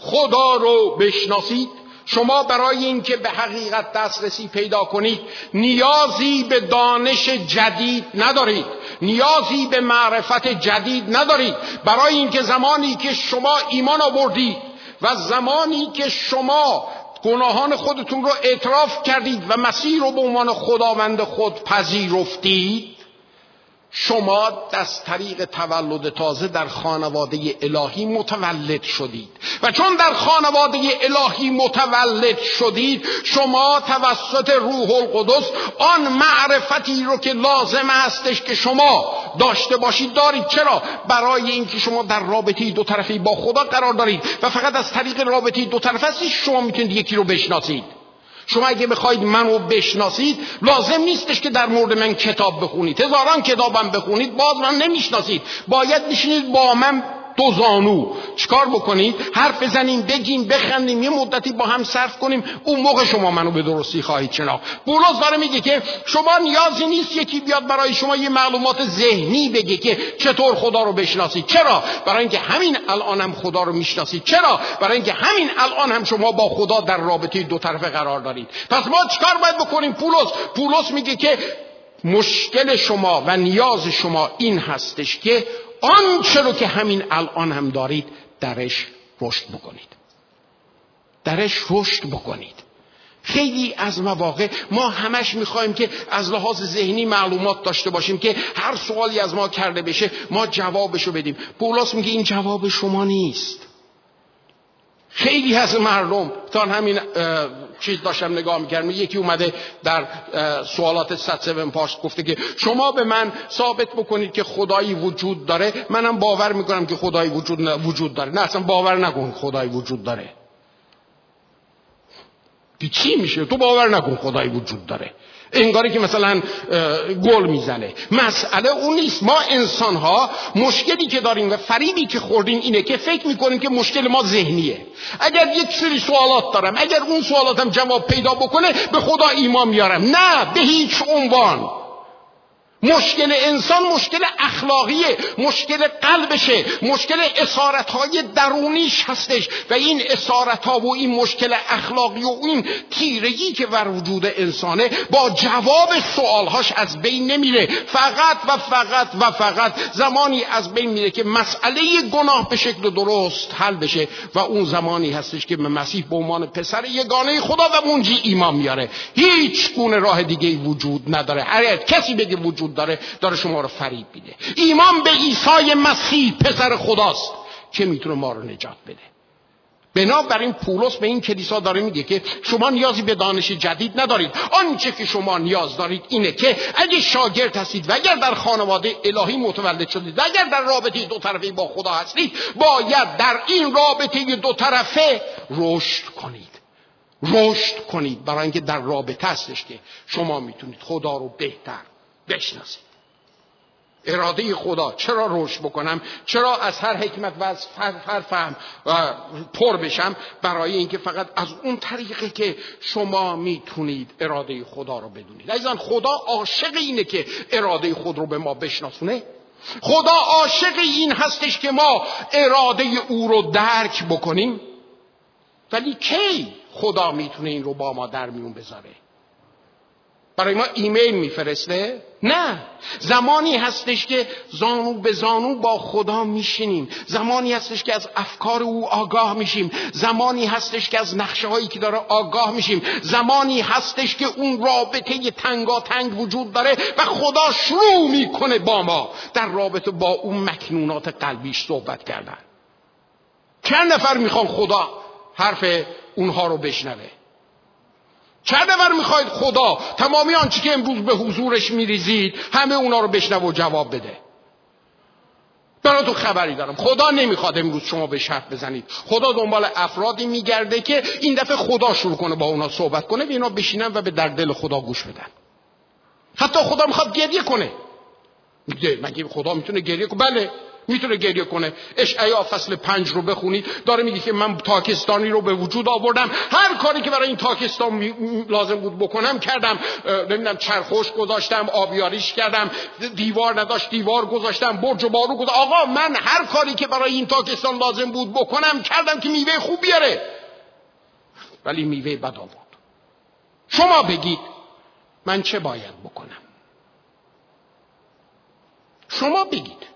خدا رو بشناسید شما برای اینکه به حقیقت دسترسی پیدا کنید نیازی به دانش جدید ندارید نیازی به معرفت جدید ندارید. برای اینکه زمانی که شما ایمان آوردید و زمانی که شما گناهان خودتون رو اعتراف کردید و مسیح رو به عنوان خداوند خود پذیرفتید شما از طریق تولد تازه در خانواده الهی متولد شدید. و چون در خانواده الهی متولد شدید شما توسط روح القدس آن معرفتی رو که لازم هستش که شما داشته باشید دارید. چرا؟ برای اینکه شما در رابطه دو طرفی با خدا قرار دارید. و فقط از طریق رابطه دو طرفه شما می‌تونید یکی رو بشناسید. شما اگه بخواید منو بشناسید لازم نیستش که در مورد من کتاب بخونید. هزاران کتابم بخونید باز من نمی‌شناسید. باید بشینید با من دو زانو. چیکار بکنید؟ حرف بزنیم بگیم بخندیم یه مدتی با هم صرف کنیم. اون موقع شما منو به درستی خواهید شناخت. بولس داره میگه که شما نیازی نیست یکی بیاد برای شما یه معلومات ذهنی بگه که چطور خدا رو بشناسید. چرا؟ برای اینکه همین الان هم خدا رو می‌شناسید. چرا؟ برای اینکه همین الان هم شما با خدا در رابطه دو طرفه قرار دارید. پس ما چیکار باید بکنیم؟ پولس. پولس میگه که مشکل شما و نیاز شما این هستش که آنچه رو که همین الان هم دارید درش رشد بکنید. درش رشد بکنید. خیلی از مواقع ما همش می‌خوایم که از لحاظ ذهنی معلومات داشته باشیم که هر سوالی از ما کرده بشه ما جوابشو بدیم. پولاس میگه این جواب شما نیست. خیلی از مردم تا همین چیز داشتم نگاه می‌کردم. یکی اومده در سوالات 107 پاس گفته که شما به من ثابت بکنید که خدایی وجود داره. منم باور می‌کنم که خدایی وجود, وجود داره. نه اصلا باور نکن خدایی وجود داره. چی میشه؟ تو باور نکن خدایی وجود داره. انگاری که مثلا گل می‌زنه. مسئله اون نیست. ما انسان ها مشکلی که داریم و فریبی که خوردیم اینه که فکر می‌کنیم که مشکل ما ذهنیه. اگر یک سری سوالات دارم اگر اون سوالاتم جواب پیدا بکنه به خدا ایمان میارم نه به هیچ عنوان. مشکل انسان مشکل اخلاقیه مشکل قلبشه مشکل اسارت های درونیش هستش و این اسارت ها و این مشکل اخلاقی و این تیرگی که بر وجود انسانه با جواب سوالهاش از بین نمیره. فقط و فقط و فقط زمانی از بین میره که مسئله گناه به شکل درست حل بشه و اون زمانی هستش که مسیح به عنوان پسر یگانه خدا و منجی ایمان میاره. هیچ گونه راه دیگه وجود نداره. هر کسی بگه وجود داره داره شما رو فریب میده. ایمان به عیسی مسیح پسر خداست که می‌تونه ما رو نجات بده. بنابراین پولس به این کلیسا داره میگه که شما نیازی به دانش جدید ندارید. آنچه که شما نیاز دارید اینه که اگه شاگرد هستید و اگر در خانواده الهی متولد شدید و اگر در رابطه دو طرفه با خدا هستید باید در این رابطه دو طرفه رشد کنید. رشد کنید. برای اینکه در رابطه هستش که شما می‌تونید خدا رو بهتر بشناسید. اراده خدا چرا رشد بکنم؟ چرا از هر حکمت و از هر فهم پر بشم؟ برای اینکه فقط از اون طریقه که شما می‌تونید اراده خدا رو بدونید. عزیزان خدا عاشق اینه که اراده خود رو به ما بشناسونه. خدا عاشق این هستش که ما اراده او رو درک بکنیم. ولی کی خدا می‌تونه این رو با ما در میون بذاره؟ برای ما ایمیل میفرسته؟ نه. زمانی هستش که زانو به زانو با خدا میشینیم. زمانی هستش که از افکار او آگاه میشیم. زمانی هستش که از نقشه هایی که داره آگاه میشیم. زمانی هستش که اون رابطه تنگا تنگ وجود داره و خدا شروع می‌کنه با ما در رابطه با اون مکنونات قلبیش صحبت کردن. چند نفر می‌خوان خدا حرف اونها رو بشنوه؟ چند نفر می‌خواید خدا؟ تمامی آنچه که امروز به حضورش میریزید همه اونا رو بشنو و جواب بده. براتون خبری دارم. خدا نمی‌خواد امروز شما به شرط بزنید. خدا دنبال افرادی میگرده که این دفعه خدا شروع کنه با اونا صحبت کنه و اینا بشینن و به در دل خدا گوش بدن. حتی خدا می‌خواد گریه کنه. مگه خدا می‌تونه گریه کنه؟ بله. می‌تونه گریه کنه. اشعیا فصل پنج رو بخونید داره میگه که من تاکستانی رو به وجود آوردم. هر کاری که برای این تاکستان لازم بود بکنم کردم. نمی‌دونم چرخوش گذاشتم آبیاریش کردم. دیوار نداشت دیوار گذاشتم برج و بارو گذاشتم آقا من هر کاری که برای این تاکستان لازم بود بکنم کردم که میوه خوب بیاره. ولی میوه بد آورد. شما بگید من چه باید بکنم؟ شما بگید.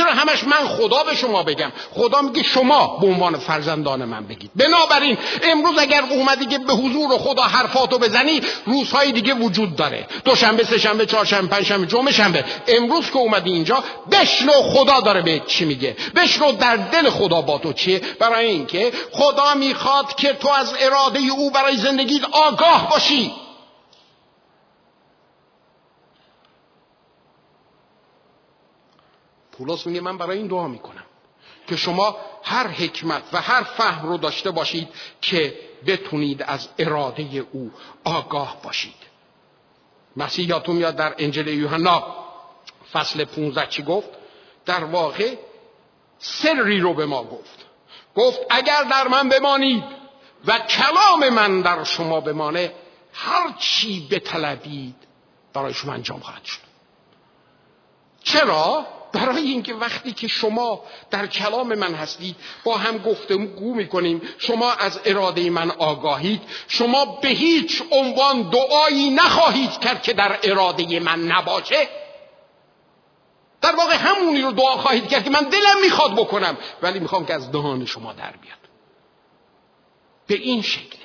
چرا همش من خدا به شما بگم؟ خدا میگه شما به عنوان فرزندان من بگید. بنابراین امروز اگر اومدی که به حضور خدا حرفاتو بزنی روزهای دیگه وجود داره. دوشنبه سه شنبه چهارشنبه پنجشنبه جمعه شنبه امروز که اومدی اینجا بشنو خدا داره به چی میگه. بشنو در دل خدا با تو چیه. برای اینکه خدا می‌خواد که تو از اراده او برای زندگیت آگاه باشی. پولس میگه من برای این دعا می‌کنم که شما هر حکمت و هر فهم رو داشته باشید که بتونید از اراده او آگاه باشید. مسیح یادتون میاد در انجیل یوحنا فصل 15 چی گفت؟ در واقع سری رو به ما گفت. گفت اگر در من بمانید و کلام من در شما بمانه هر چی بطلبید برای شما انجام خواهد شد. چرا؟ برای اینکه وقتی که شما در کلام من هستید با هم گفتگو می‌کنیم شما از اراده من آگاهید شما به هیچ عنوان دعایی نخواهید کرد که در اراده من نباشه. در واقع همونی رو دعا خواهید کرد که من دلم می‌خواد بکنم ولی می‌خوام که از دهان شما در بیاد. به این شکله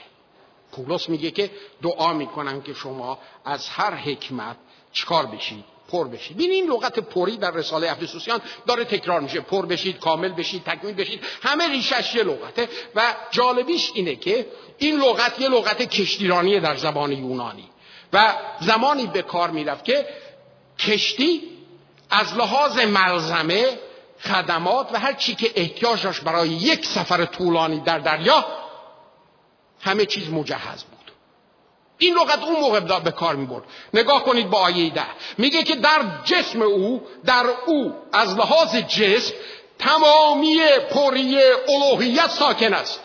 پولس میگه که دعا می‌کنم که شما از هر حکمت چکار بشید؟ پر بشید. بین این لغت پری در رساله افسوسیان داره تکرار میشه. پر بشید کامل بشید تکمیل بشید. همه ریشش یه لغته و جالبیش اینه که این لغت یه لغت کشتیرانی در زبان یونانی و زمانی به کار می‌رفت که کشتی از لحاظ ملزمه خدمات و هر چی که احتیاج داشت برای یک سفر طولانی در دریا همه چیز مجهز بود. این لغت اون موقع به کار می برد نگاه کنید با آیه ده میگه که در جسم او در او از لحاظ جسم تمامی پری الوهیت ساکن است.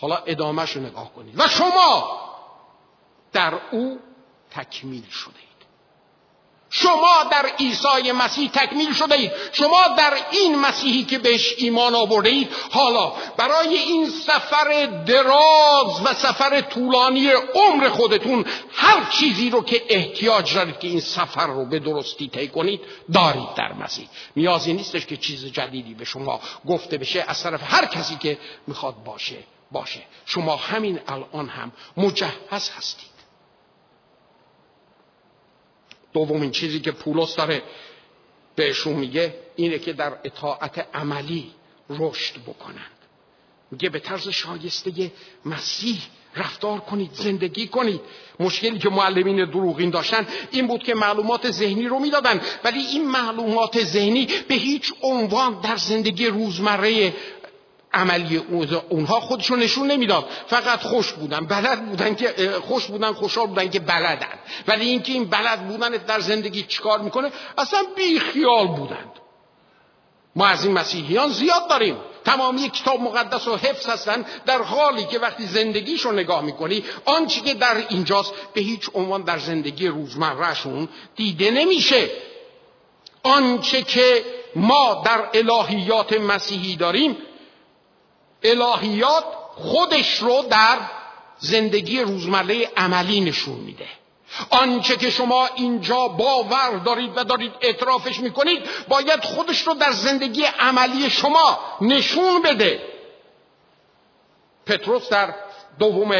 حالا ادامهش رو نگاه کنید. و شما در او تکمیل شده. شما در عیسی مسیح تکمیل شده اید. شما در این مسیحی که بهش ایمان آورده اید. حالا برای این سفر دراز و سفر طولانی عمر خودتون هر چیزی رو که احتیاج دارید که این سفر رو به درستی طی کنید دارید در مسیح. نیازی نیستش که چیز جدیدی به شما گفته بشه. از طرف هر کسی که می‌خواد باشه باشه. شما همین الان هم مجهز هستید. دومین چیزی که پولس داره بهشون میگه اینه که در اطاعت عملی رشد بکنند. میگه به طرز شایسته مسیح رفتار کنید زندگی کنید. مشکلی که معلمین دروغین داشتن این بود که معلومات ذهنی رو می‌دادن ولی این معلومات ذهنی به هیچ عنوان در زندگی روزمره عملی اونها خودشون نشون نمی‌داد. فقط خوش بودن بلد بودن که خوش بودن خوشحال بودن که بلدن. ولی اینکه این بلد بودن در زندگی چیکار می‌کنه؟ اصلا بیخیال بودند. ما از این مسیحیان زیاد داریم. تمامی کتاب مقدس و حفظ هستن در حالی که وقتی زندگیش رو نگاه می‌کنی آنچه که در اینجاست به هیچ عنوان در زندگی روزمرهشون دیده نمیشه. آنچه که ما در الهیات مسیحی داریم الهیات خودش رو در زندگی روزمره عملی نشون میده. آنچه که شما اینجا باور دارید و دارید اعترافش می‌کنید باید خودش رو در زندگی عملی شما نشون بده. پتروس در دوم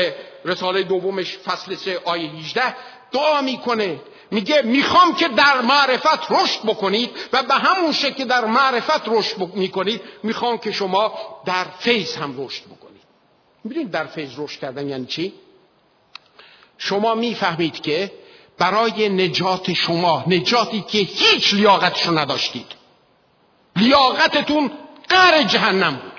رساله دومش فصل سه آیه 18 دعا می‌کنه. میگه می‌خوام که در معرفت رشد بکنید و به همون شکل که در معرفت رشد می‌کنید می‌خوام که شما در فیض هم رشد بکنید. می‌دونید در فیض رشد کردن یعنی چی؟ شما می‌فهمید که برای نجات شما نجاتی که هیچ لیاقتشو نداشتید لیاقتتون قر جهنم بود.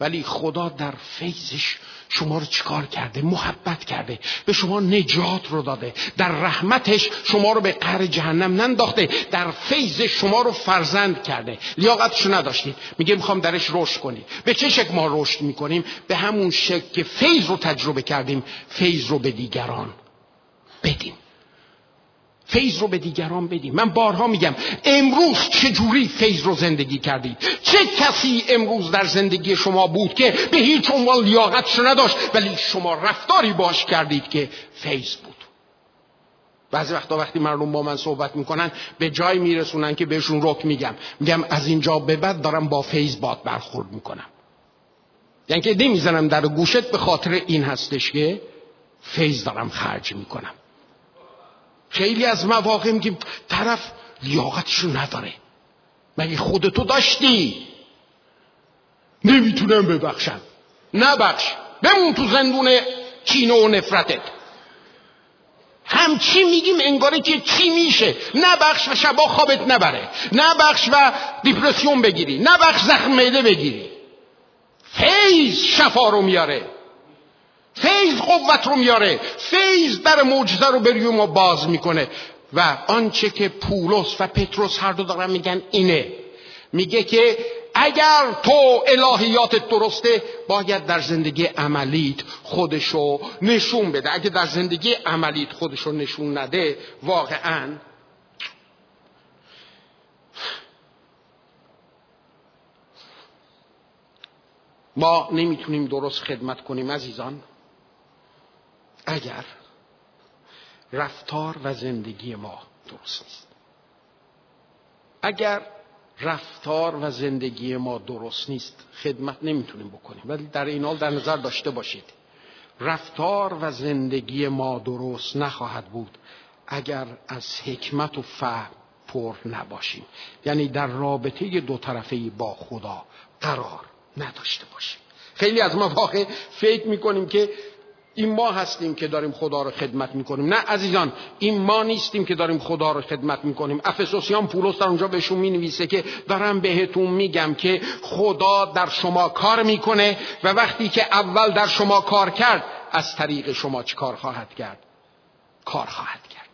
ولی خدا در فیضش شما رو چیکار کرده محبت کرده به شما نجات رو داده. در رحمتش شما رو به قهر جهنم ننداخته در فیض شما رو فرزند کرده. لیاقتش نداشتید. میگه می‌خوام درش رشد کنید به چه شکل ما رشد می‌کنیم؟ به همون شکل که فیض رو تجربه کردیم فیض رو به دیگران بدیم. فیض رو به دیگران بدیم من بارها میگم امروز چجوری فیض رو زندگی کردید چه کسی امروز در زندگی شما بود که به هیچ عنوان لیاقتش نداشت ولی شما رفتاری باش کردید که فیض بود؟ بعضی وقتا وقتی مردم با من صحبت می‌کنن به جای میرسونن که بهشون رک میگم. میگم از اینجا به بعد دارم با فیض باد برخورد می‌کنم. یعنی که نمی‌زنم در گوشت به خاطر این هستش که فیض دارم خرج می‌کنم. خیلی از مواقع میگیم طرف لیاقتشو نداره. مگه خودتو داشتی؟ نمی‌تونم ببخشم. نبخش. بمون تو زندون کینه و نفرتت. همچی میگیم انگاره که چی میشه. نبخش و شبا خوابت نبره. نبخش و دیپرسیون بگیری. نبخش زخم معده بگیری. فیض شفا رو میاره. فیض قوت رو میاره. فیض در معجزه رو بری ما باز می‌کنه. و آنچه که پولس و پتروس هر دو دارن میگن اینه. میگه که اگر تو الهیات درسته باید در زندگی عملیت خودشو نشون بده. اگر در زندگی عملیت خودشو نشون نده واقعا ما نمی‌تونیم درست خدمت کنیم عزیزان. اگر رفتار و زندگی ما درست نیست. اگر رفتار و زندگی ما درست نیست خدمت نمی‌تونیم بکنیم. ولی در این حال در نظر داشته باشید. رفتار و زندگی ما درست نخواهد بود اگر از حکمت و فهم پر نباشیم. یعنی در رابطه دو طرفه با خدا قرار نداشته باشیم. خیلی از مواقع فکر می‌کنیم که این ما هستیم که داریم خدا رو خدمت می‌کنیم. نه عزیزان این ما نیستیم که داریم خدا رو خدمت می‌کنیم. افسوسیان پولس در اونجا بهشون می‌نویسه که دارم بهتون میگم که خدا در شما کار می‌کنه و وقتی که اول در شما کار کرد از طریق شما چه کار خواهد کرد؟ کار خواهد کرد.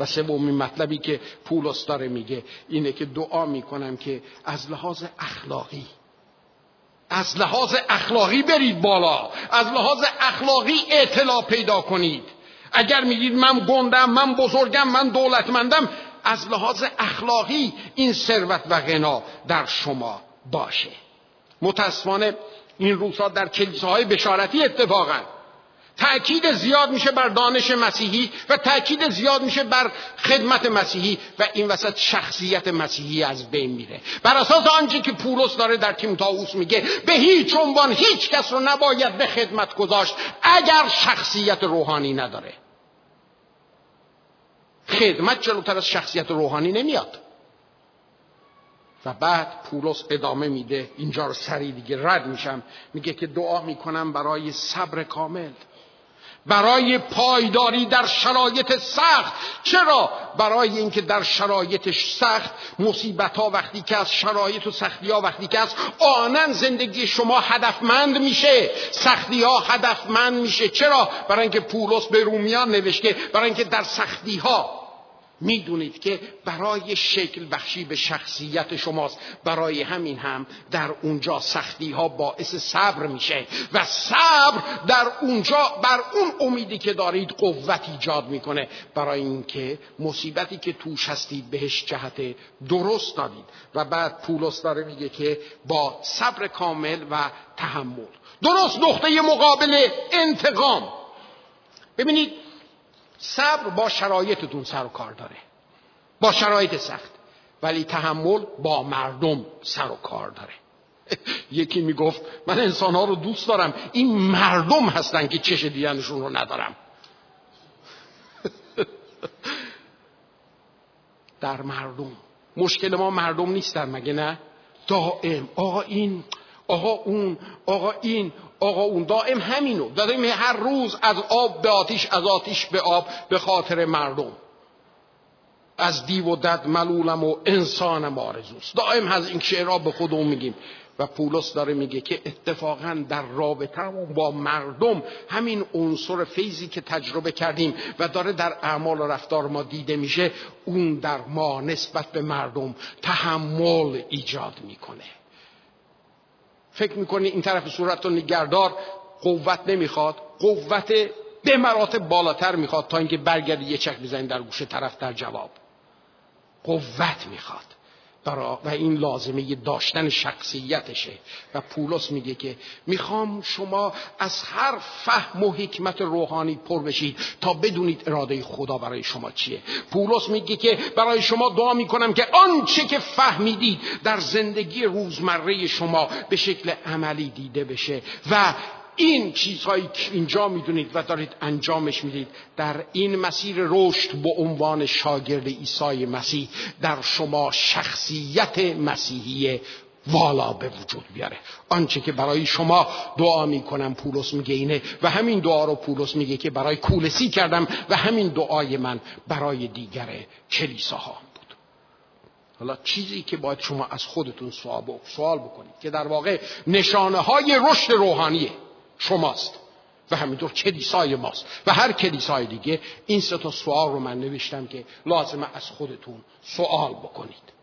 و سومین مطلبی که پولس داره میگه اینه که دعا می‌کنم که از لحاظ اخلاقی از لحاظ اخلاقی برید بالا. از لحاظ اخلاقی اطلاع پیدا کنید. اگر میگید من گندم من بزرگم من دولتمندم از لحاظ اخلاقی این ثروت و غنا در شما باشه. متاسفانه این روزها در کلیساهای بشارتی اتفاقا تأکید زیاد میشه بر دانش مسیحی و تأکید زیاد میشه بر خدمت مسیحی و این وسط شخصیت مسیحی از بین میره. بر اساس آنچه که پولس داره در تیمتائوس میگه به هیچ عنوان هیچ کس رو نباید به خدمت گذاشت اگر شخصیت روحانی نداره. خدمت جلوتر از شخصیت روحانی نمیاد. و بعد پولس ادامه میده اینجا رو سری دیگه رد میشم میگه که دعا می‌کنم برای صبر کامل. برای پایداری در شرایط سخت. چرا؟ برای اینکه در شرایط سخت مصیبت ها وقتی که از شرایط و سختی ها وقتی که از آنن زندگی شما هدفمند میشه. سختی ها هدفمند میشه. چرا؟ برای اینکه پولس به رومیان نوشته برای اینکه در سختی ها می‌دونید که برای شکل بخشی به شخصیت شماست. برای همین هم در اونجا سختی ها باعث صبر میشه و صبر در اونجا بر اون امیدی که دارید قوت ایجاد می‌کنه. برای اینکه مصیبتی که توش هستید بهش جهت درست دادید. و بعد پولس داره میگه که با صبر کامل و تحمل. درست نقطه مقابل انتقام. ببینید صبر با شرایطتون سر و کار داره. با شرایط سخت. ولی تحمل با مردم سر و کار داره. یکی می‌گفت من انسان ها رو دوست دارم. این مردم هستن که چش دیدنشون رو ندارم. در مردم. مشکل ما مردم نیستن مگه نه؟ دائم. آقا این آقا اون آقا این آقا اون دائم همینو داریم هر روز از آب به آتیش از آتیش به آب به خاطر مردم. از دیو و دد ملولم و انسانم آرزوست. دائم از این شعرها به خودمون میگیم. و پولس داره میگه که اتفاقا در رابطه با مردم همین عنصر فیضی که تجربه کردیم و داره در اعمال و رفتار ما دیده میشه اون در ما نسبت به مردم تحمل ایجاد می‌کنه. فکر می‌کنی این طرف صورت رو نگردار قوت نمی‌خواد؟ قوت به مراتب بالاتر می‌خواد تا اینکه برگردی یه چک بزنی در گوش طرف در جواب. قوت می‌خواد. و این لازمه داشتن شخصیتشه. و پولس میگه که می‌خوام شما از هر فهم و حکمت روحانی پر بشید تا بدونید اراده خدا برای شما چیه. پولس میگه که برای شما دعا می‌کنم که آنچه که فهمیدید در زندگی روزمره شما به شکل عملی دیده بشه و این چیزهایی که اینجا می‌دونید و دارید انجامش می‌دید در این مسیر رشد به عنوان شاگرد عیسی مسیح در شما شخصیت مسیحی والا به وجود بیاره. آنچه که برای شما دعا می‌کنم پولس میگه اینه و همین دعا رو پولس میگه که برای کولسی کردم و همین دعای من برای دیگر کلیساها بود. حالا چیزی که باید شما از خودتون سوال بکنید که در واقع نشانه های رشد روحانیه. شماست و همینطور کلیسای ماست و هر کلیسای دیگه این سه تا سوال رو من نوشتم که لازمه از خودتون سوال بکنید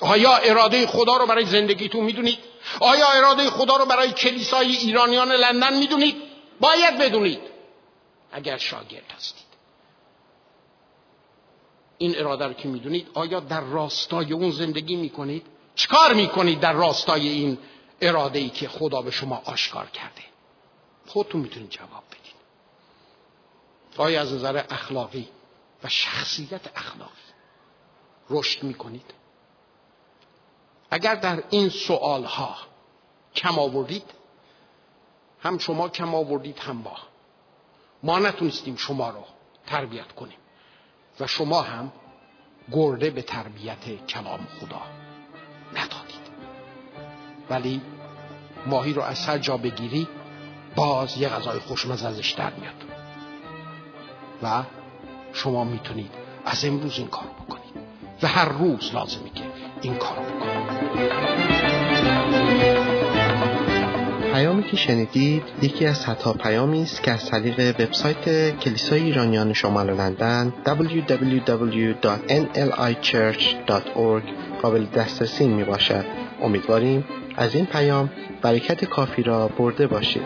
آیا اراده خدا رو برای زندگیتون می‌دونید؟ آیا اراده خدا رو برای کلیسای ایرانیان لندن می‌دونید؟ باید بدونید اگر شاگرد هستید این اراده رو که می‌دونید آیا در راستای اون زندگی می‌کنید؟ چکار می‌کنید در راستای این اراده ای که خدا به شما آشکار کرده؟ خودتون می‌تونید جواب بدید آیا از نظر اخلاقی و شخصیت اخلاقی رشد می‌کنید؟ اگر در این سوال ها کم آوردید هم شما کم آوردید هم با ما نتونستیم شما رو تربیت کنیم و شما هم گرده به تربیت کلام خدا ندادید. ولی ماهی رو از هر جا بگیری باز یه غذای خوشمزه ازش در میاد. و شما می‌تونید از امروز این کار بکنید. و هر روز لازمی که این کار بکنید. پیامی که شنیدید یکی از صدها پیامی است که از طریق وبسایت کلیسای ایرانیان شمال لندن www.nlichurch.org قابل دسترسی می باشد امیدواریم از این پیام برکت کافی را برده باشید.